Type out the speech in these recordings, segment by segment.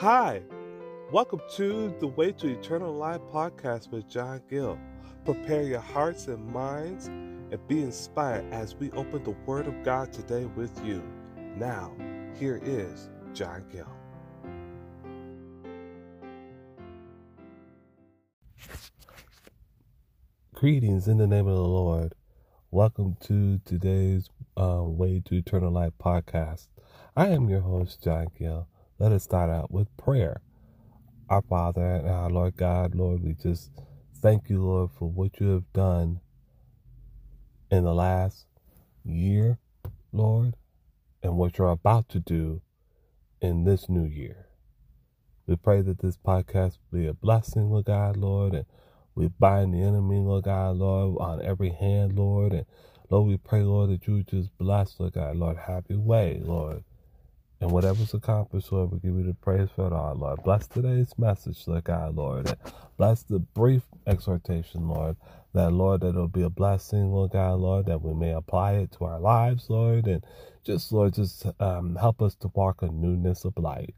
Hi, welcome to the Way to Eternal Life podcast with John Gill. Prepare your hearts and minds and be inspired as we open the Word of God today with you. Now, here is John Gill. Greetings in the name of the Lord. Welcome to today's uh, Way to Eternal Life podcast. I am your host, John Gill. Let us start out with prayer. Our Father and our Lord God, Lord, we just thank you, Lord, for what you have done in the last year, Lord, and what you're about to do in this new year. We pray that this podcast be a blessing, Lord God, Lord, and we bind the enemy, Lord God, Lord, on every hand, Lord, and Lord, we pray, Lord, that you just bless, Lord God, Lord, have your way, Lord. And whatever's accomplished, Lord, we give you the praise for it all, Lord. Bless today's message, Lord God, Lord. Bless the brief exhortation, Lord. That, Lord, that it'll be a blessing, Lord God, Lord, that we may apply it to our lives, Lord. And just, Lord, just um, help us to walk a newness of light.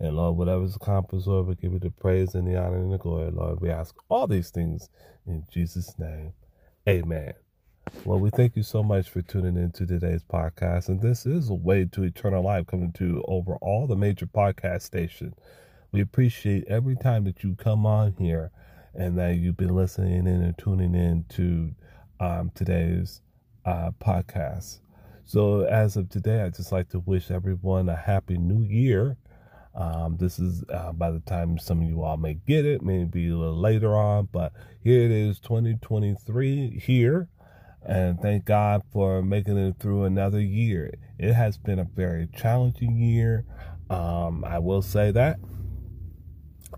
And, Lord, whatever's accomplished, Lord, we give you the praise and the honor and the glory, Lord. We ask all these things in Jesus' name. Amen. Well, we thank you so much for tuning in to today's podcast. And this is a way to eternal life coming to over all the major podcast stations. We appreciate every time that you come on here and that you've been listening in and tuning in to um, today's uh, podcast. So, as of today, I'd just like to wish everyone a happy new year. Um, this is uh, by the time some of you all may get it, maybe a little later on, but here it is 2023 here and thank God for making it through another year. It has been a very challenging year. Um, I will say that.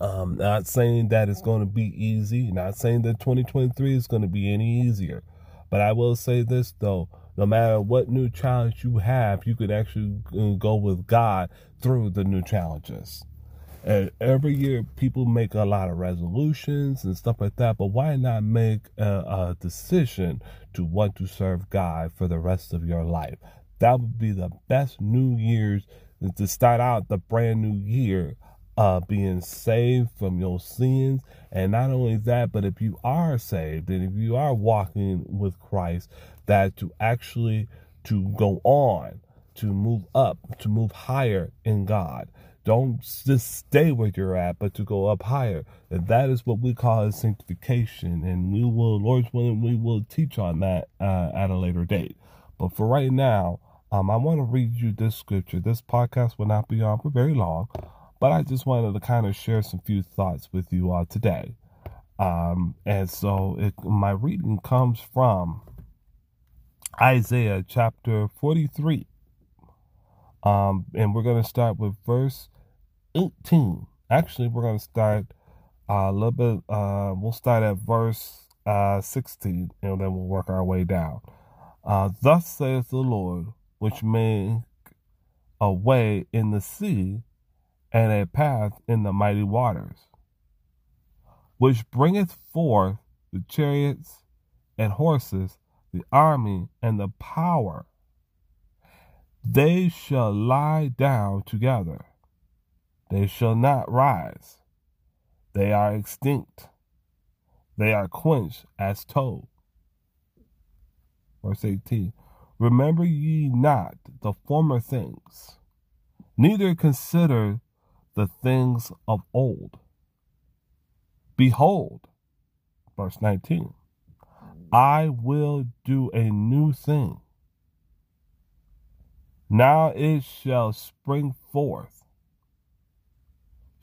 Um, not saying that it's going to be easy, not saying that 2023 is going to be any easier, but I will say this though no matter what new challenge you have, you could actually uh, go with God through the new challenges. And every year, people make a lot of resolutions and stuff like that. But why not make a, a, decision to want to serve God for the rest of your life? That would be the best New Year's to start out the brand new year, uh, being saved from your sins. And not only that, but if you are saved and if you are walking with Christ, that to actually to go on, to move up, to move higher in God don't just stay where you're at, but to go up higher. And that is what we call sanctification. And we will, Lord's willing, we will teach on that uh, at a later date. But for right now, um, I want to read you this scripture. This podcast will not be on for very long, but I just wanted to kind of share some few thoughts with you all today. Um, and so it, my reading comes from Isaiah chapter 43. Um, and we're going to start with verse 18. Actually, we're going to start uh, a little bit, uh, we'll start at verse uh, 16 and then we'll work our way down. Uh, Thus saith the Lord, which made a way in the sea and a path in the mighty waters, which bringeth forth the chariots and horses, the army and the power. They shall lie down together they shall not rise. They are extinct. They are quenched as told. Verse 18 Remember ye not the former things, neither consider the things of old. Behold, verse 19 I will do a new thing. Now it shall spring forth.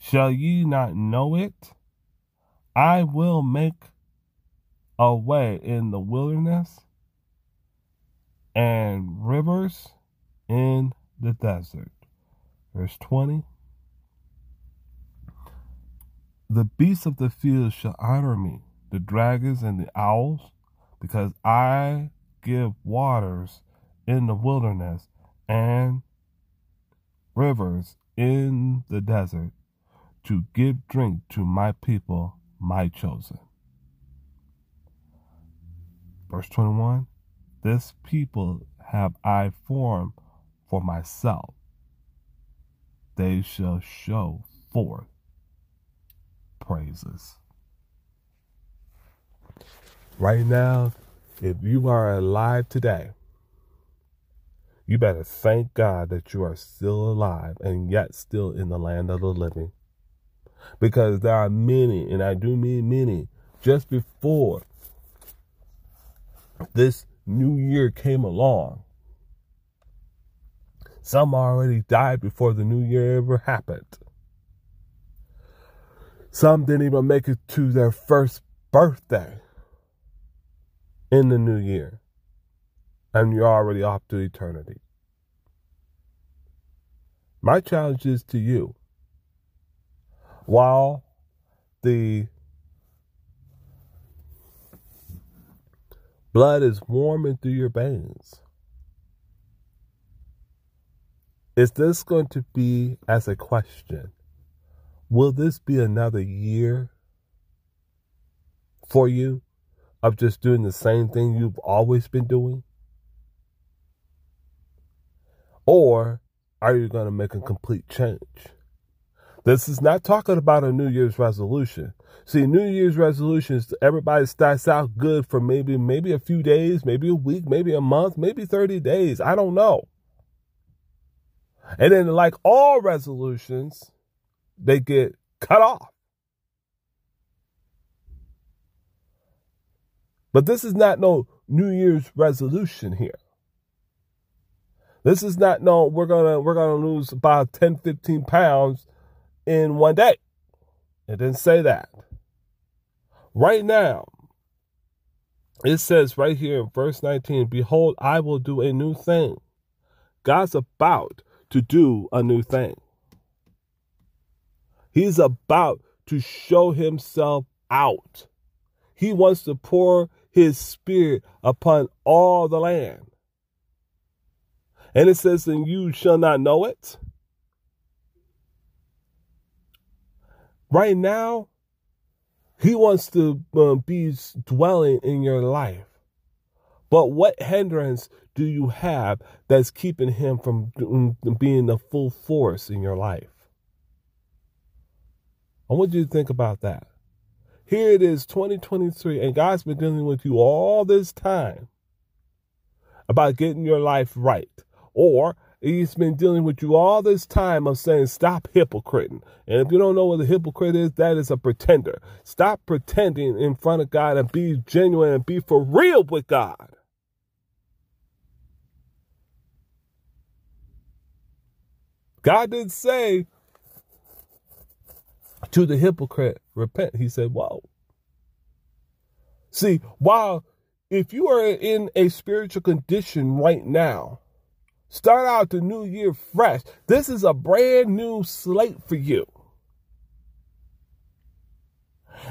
Shall ye not know it? I will make a way in the wilderness and rivers in the desert. Verse 20 The beasts of the field shall honor me, the dragons and the owls, because I give waters in the wilderness and rivers in the desert to give drink to my people, my chosen. Verse 21 This people have I formed for myself. They shall show forth praises. Right now, if you are alive today, you better thank God that you are still alive and yet still in the land of the living. Because there are many, and I do mean many, just before this new year came along. Some already died before the new year ever happened. Some didn't even make it to their first birthday in the new year and you're already off to eternity. My challenge is to you while the blood is warming through your veins, is this going to be as a question? Will this be another year for you of just doing the same thing you've always been doing? Or are you going to make a complete change? This is not talking about a New Year's resolution. See, New Year's resolutions, everybody starts out good for maybe maybe a few days, maybe a week, maybe a month, maybe 30 days. I don't know. And then like all resolutions, they get cut off. But this is not no New Year's resolution here. This is not no we're gonna we're gonna lose about 10, 15 pounds in one day. It didn't say that. Right now, it says right here in verse 19, Behold, I will do a new thing. God's about to do a new thing. He's about to show himself out. He wants to pour his spirit upon all the land. And it says, and you shall not know it. Right now, he wants to uh, be dwelling in your life. But what hindrance do you have that's keeping him from being the full force in your life? I want you to think about that. Here it is, 2023, and God's been dealing with you all this time about getting your life right. Or he's been dealing with you all this time of saying, stop hypocriting. And if you don't know what a hypocrite is, that is a pretender. Stop pretending in front of God and be genuine and be for real with God. God didn't say to the hypocrite, repent. He said, woe. See, while if you are in a spiritual condition right now, Start out the new year fresh. This is a brand new slate for you.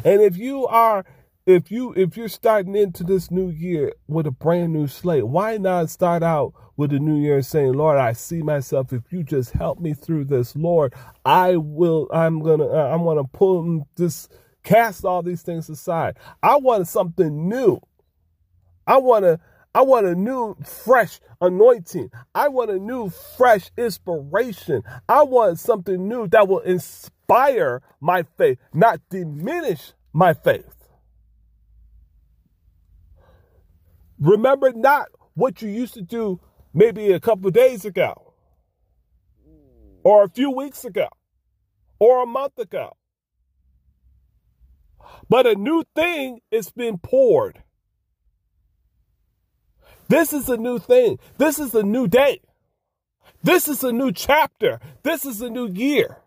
And if you are if you if you're starting into this new year with a brand new slate, why not start out with the new year saying, "Lord, I see myself. If you just help me through this, Lord, I will. I'm gonna. Uh, I'm gonna pull this, cast all these things aside. I want something new. I want to. I want a new, fresh anointing. I want a new, fresh inspiration. I want something new that will inspire my faith, not diminish my faith. Remember not what you used to do maybe a couple days ago, or a few weeks ago, or a month ago. But a new thing is being poured. This is a new thing. This is a new day. This is a new chapter. This is a new year.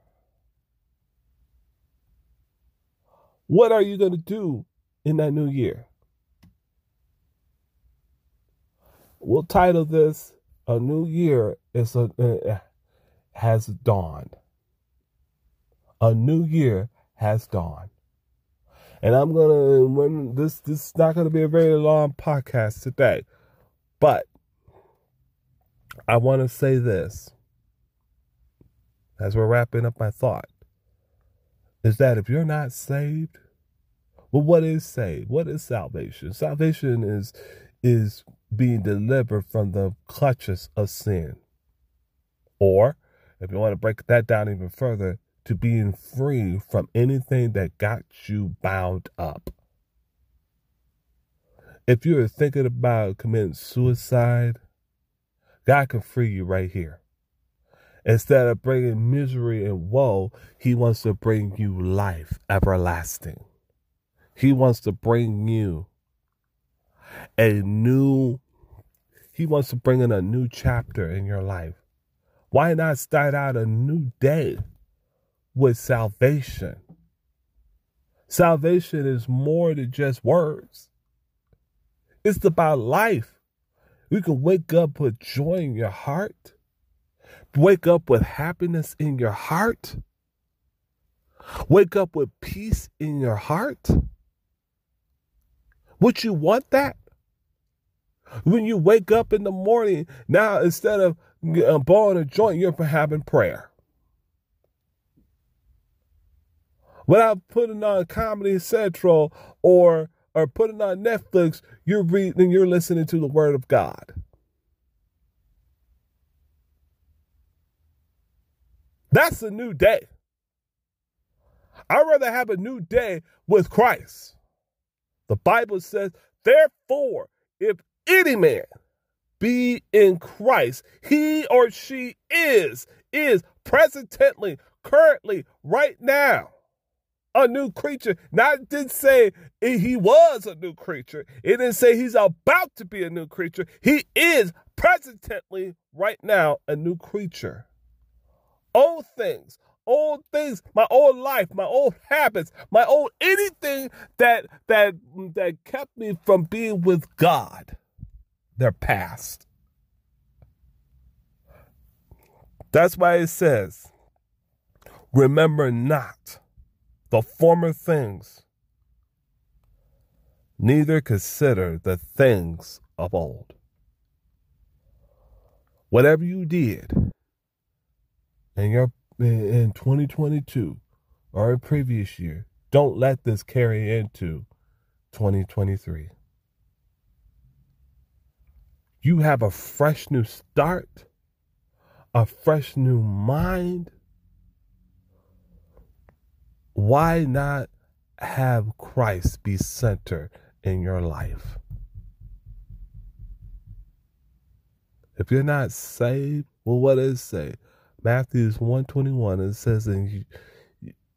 What are you going to do in that new year? We'll title this "A New Year is a, uh, has dawned." A new year has dawned, and I'm gonna this this is not gonna be a very long podcast today. But I want to say this as we're wrapping up my thought is that if you're not saved, well, what is saved? What is salvation? Salvation is is being delivered from the clutches of sin. Or, if you want to break that down even further, to being free from anything that got you bound up. If you're thinking about committing suicide, God can free you right here. Instead of bringing misery and woe, He wants to bring you life everlasting. He wants to bring you a new, He wants to bring in a new chapter in your life. Why not start out a new day with salvation? Salvation is more than just words. It's about life. You can wake up with joy in your heart Wake up with happiness in your heart. Wake up with peace in your heart. Would you want that? When you wake up in the morning, now instead of uh, blowing a joint, you're having prayer. Without putting on Comedy Central or or putting on Netflix, you're reading, you're listening to the Word of God. That's a new day. I'd rather have a new day with Christ. The Bible says, therefore, if any man be in Christ, he or she is, is presently, currently, right now, a new creature. Not did say he was a new creature. It didn't say he's about to be a new creature. He is presently, right now, a new creature old things, old things, my old life, my old habits, my old anything that that that kept me from being with God. They're past. That's why it says, remember not the former things, neither consider the things of old. Whatever you did, and you're in 2022 or a previous year, don't let this carry into 2023. You have a fresh new start, a fresh new mind. Why not have Christ be center in your life? If you're not saved, well, what does it say? Matthew's 121, it says, and,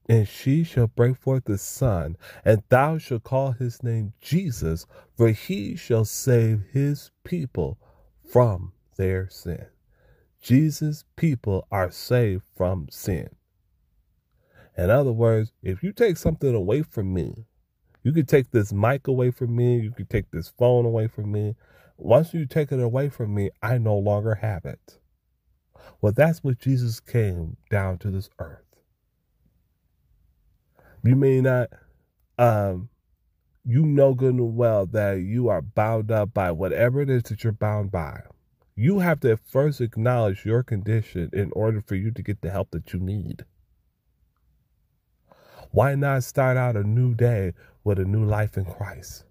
and she shall bring forth the son, and thou shalt call his name Jesus, for he shall save his people from their sin. Jesus' people are saved from sin. In other words, if you take something away from me, you could take this mic away from me, you could take this phone away from me. Once you take it away from me, I no longer have it. Well, that's what Jesus came down to this earth. You may not, um, you know good and well that you are bound up by whatever it is that you're bound by. You have to first acknowledge your condition in order for you to get the help that you need. Why not start out a new day with a new life in Christ?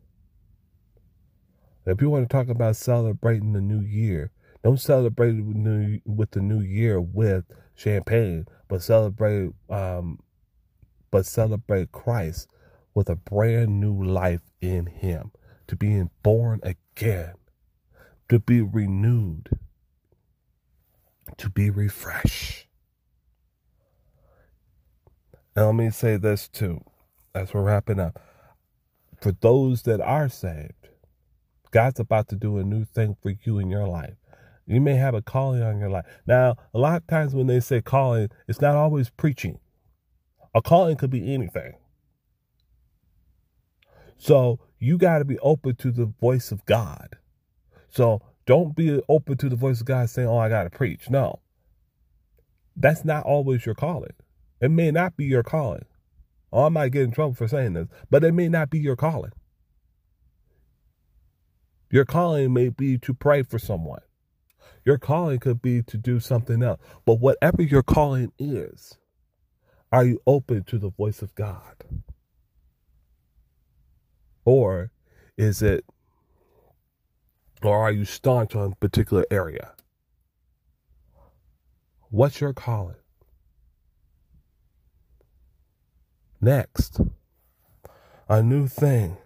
If you want to talk about celebrating the new year, don't celebrate with, new, with the new year with champagne, but celebrate um, but celebrate Christ with a brand new life in him, to being born again, to be renewed, to be refreshed. And let me say this too, as we're wrapping up. For those that are saved, God's about to do a new thing for you in your life. You may have a calling on your life. Now, a lot of times when they say calling, it's not always preaching. A calling could be anything. So you got to be open to the voice of God. So don't be open to the voice of God saying, oh, I got to preach. No. That's not always your calling. It may not be your calling. Oh, I might get in trouble for saying this, but it may not be your calling. Your calling may be to pray for someone. Your calling could be to do something else. But whatever your calling is, are you open to the voice of God? Or is it, or are you staunch on a particular area? What's your calling? Next, a new thing.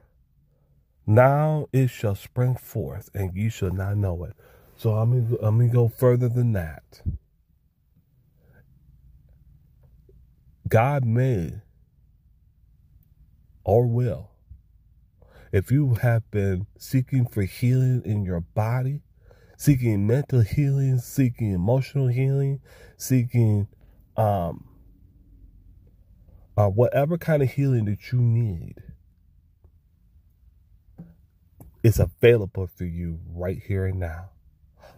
Now it shall spring forth, and ye shall not know it. So I'm gonna, I'm gonna go further than that. God may or will. If you have been seeking for healing in your body, seeking mental healing, seeking emotional healing, seeking um, uh, whatever kind of healing that you need, is available for you right here and now.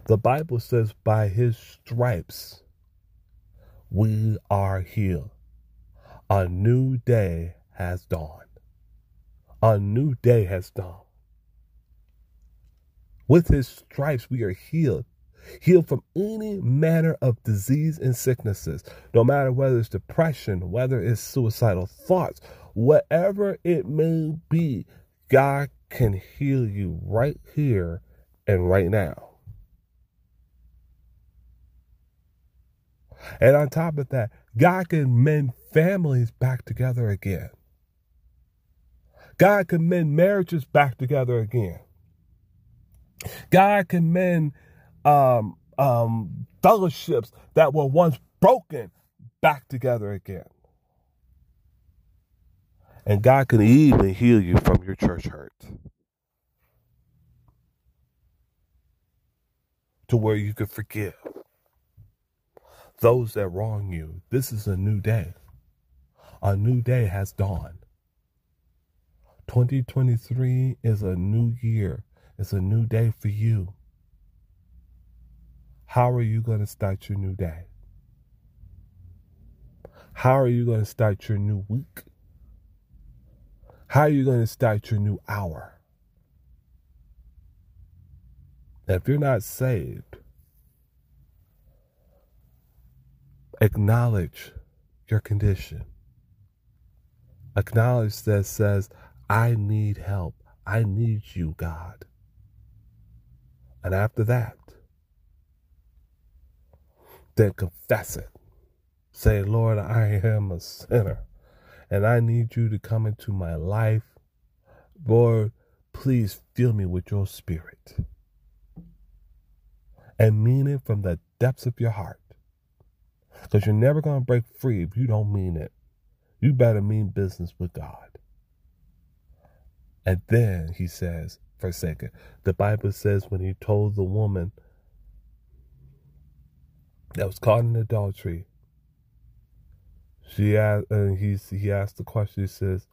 The Bible says, by his stripes, we are healed. A new day has dawned. A new day has dawned. With his stripes, we are healed. Healed from any manner of disease and sicknesses, no matter whether it's depression, whether it's suicidal thoughts, whatever it may be, God can heal you right here and right now. And on top of that, God can mend families back together again. God can mend marriages back together again. God can mend um, um, fellowships that were once broken back together again. And God can even heal you from your church hurt. To where you can forgive those that wrong you. This is a new day. A new day has dawned. 2023 is a new year. It's a new day for you. How are you going to start your new day? How are you going to start your new week? How are you going to start your new hour? If you're not saved, acknowledge your condition. Acknowledge that says, I need help. I need you, God. And after that, then confess it. Say, Lord, I am a sinner and I need you to come into my life. Lord, please fill me with your spirit. And mean it from the depths of your heart. Because you're never going to break free if you don't mean it. You better mean business with God. And then he says, for a second, the Bible says when he told the woman that was caught in adultery, she asked, and he he asked the question. He says,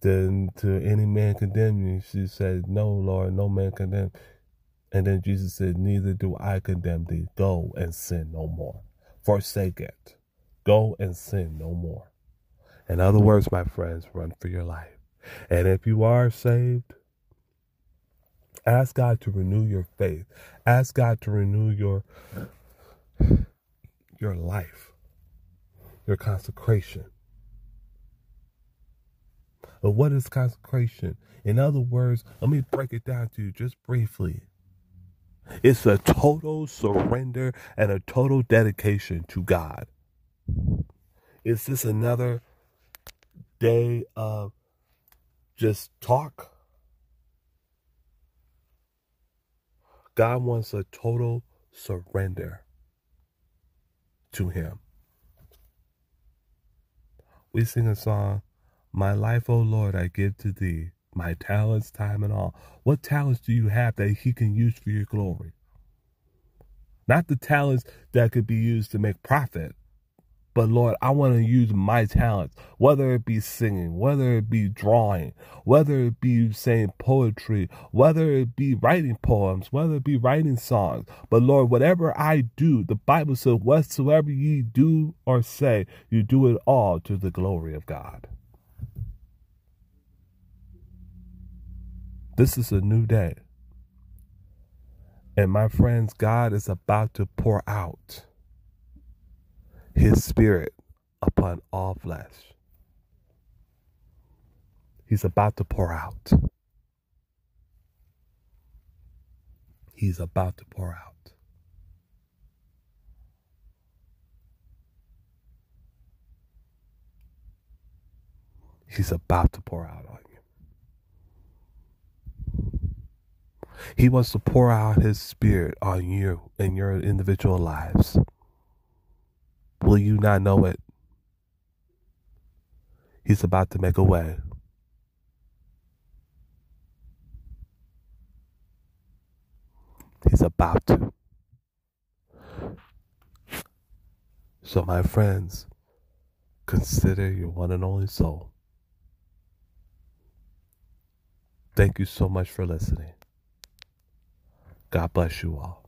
"Then to any man condemn you?" She said, "No, Lord, no man condemn." And then Jesus said, "Neither do I condemn thee. Go and sin no more. Forsake it. Go and sin no more." In other words, my friends, run for your life. And if you are saved, ask God to renew your faith. Ask God to renew your your life, your consecration. But what is consecration? In other words, let me break it down to you just briefly. It's a total surrender and a total dedication to God. Is this another day of just talk? God wants a total surrender to Him. We sing a song, My life, O Lord, I give to Thee, my talents, time, and all. What talents do you have that He can use for your glory? Not the talents that could be used to make profit, but Lord, I want to use my talents, whether it be singing, whether it be drawing, whether it be saying poetry, whether it be writing poems, whether it be writing songs. But Lord, whatever I do, the Bible says, whatsoever ye do or say, you do it all to the glory of God. This is a new day. And my friends, God is about to pour out his spirit upon all flesh. He's about to pour out. He's about to pour out. He's about to pour out on you. He wants to pour out His Spirit on you in your individual lives. Will you not know it? He's about to make a way. He's about to. So, my friends, consider your one and only soul. Thank you so much for listening. God bless you all.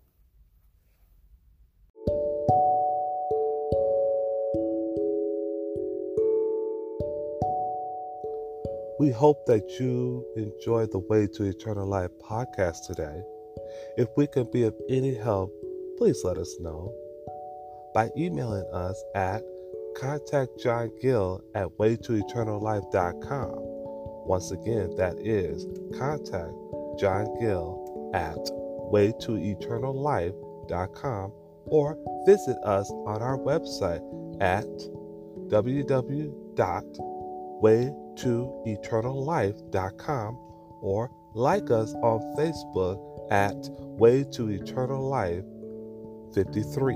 We hope that you enjoyed the Way to Eternal Life podcast today. If we can be of any help, please let us know by emailing us at contactjohngill at waytoeternallife.com. Once again, that is contact John Gill at waytoeternallife.com or visit us on our website at www.waytoeternallife.com or like us on Facebook at Way to Eternal Life 53.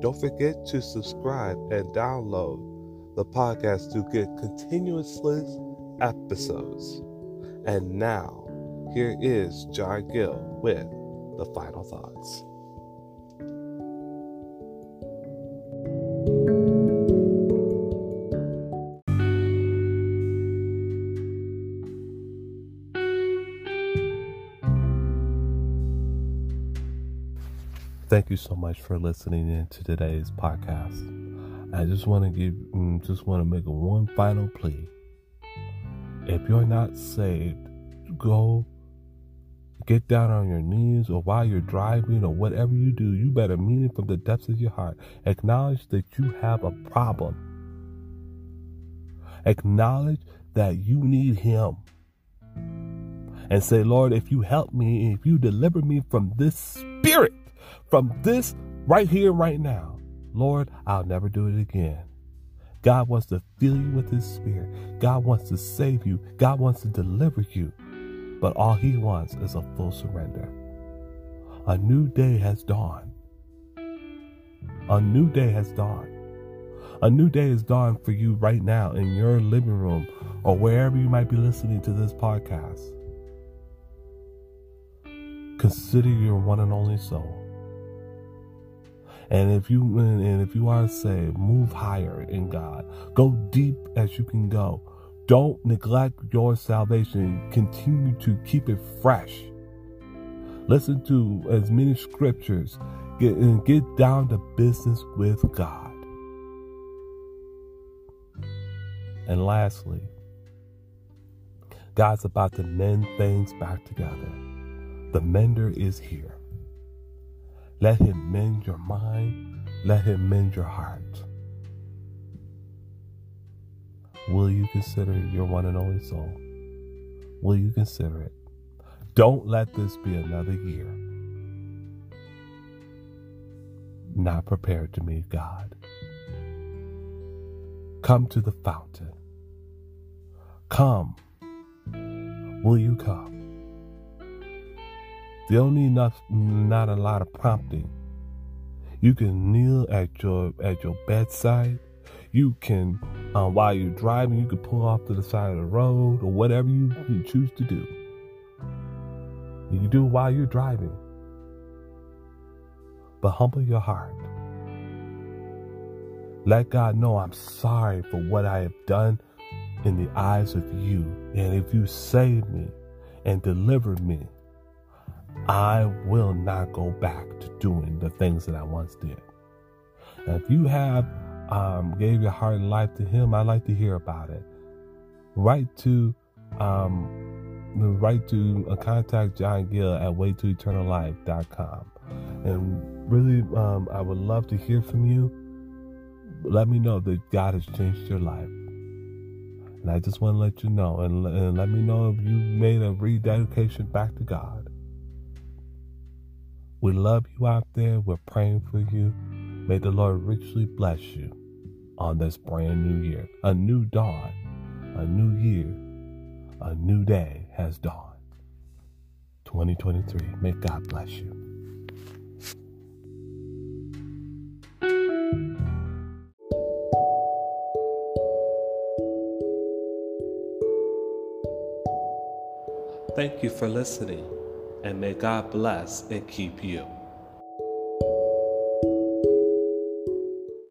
Don't forget to subscribe and download the podcast to get continuously episodes. And now, here is John Gill with the final thoughts. Thank you so much for listening in to today's podcast. I just want to give, mm, just want to make one final plea. If you're not saved, go get down on your knees or while you're driving or whatever you do, you better mean it from the depths of your heart. Acknowledge that you have a problem. Acknowledge that you need Him. And say, Lord, if you help me, if you deliver me from this spirit, from this right here, right now, Lord, I'll never do it again. God wants to fill you with His Spirit. God wants to save you. God wants to deliver you. But all He wants is a full surrender. A new day has dawned. A new day has dawned. A new day is dawned for you right now in your living room or wherever you might be listening to this podcast. Consider your one and only soul. And if you and if you are saved, move higher in God. Go deep as you can go. Don't neglect your salvation. Continue to keep it fresh. Listen to as many scriptures. Get and get down to business with God. And lastly, God's about to mend things back together. The mender is here. Let him mend your mind. Let him mend your heart. Will you consider your one and only soul? Will you consider it? Don't let this be another year not prepared to meet God. Come to the fountain. Come. Will you come? You don't need not, not a lot of prompting. You can kneel at your at your bedside. You can, um, while you're driving, you can pull off to the side of the road or whatever you, you choose to do. You can do it while you're driving. But humble your heart. Let God know I'm sorry for what I have done in the eyes of you. And if you save me and deliver me, I will not go back to doing the things that I once did. Now, if you have um, gave your heart and life to Him, I'd like to hear about it. Write to um, write to uh, contact John Gill at waytoeternallife.com. And really, um, I would love to hear from you. Let me know that God has changed your life. And I just want to let you know and, and let me know if you made a rededication back to God. We love you out there. We're praying for you. May the Lord richly bless you on this brand new year, a new dawn, a new year, a new day has dawned. 2023. May God bless you. Thank you for listening, and may God bless and keep you.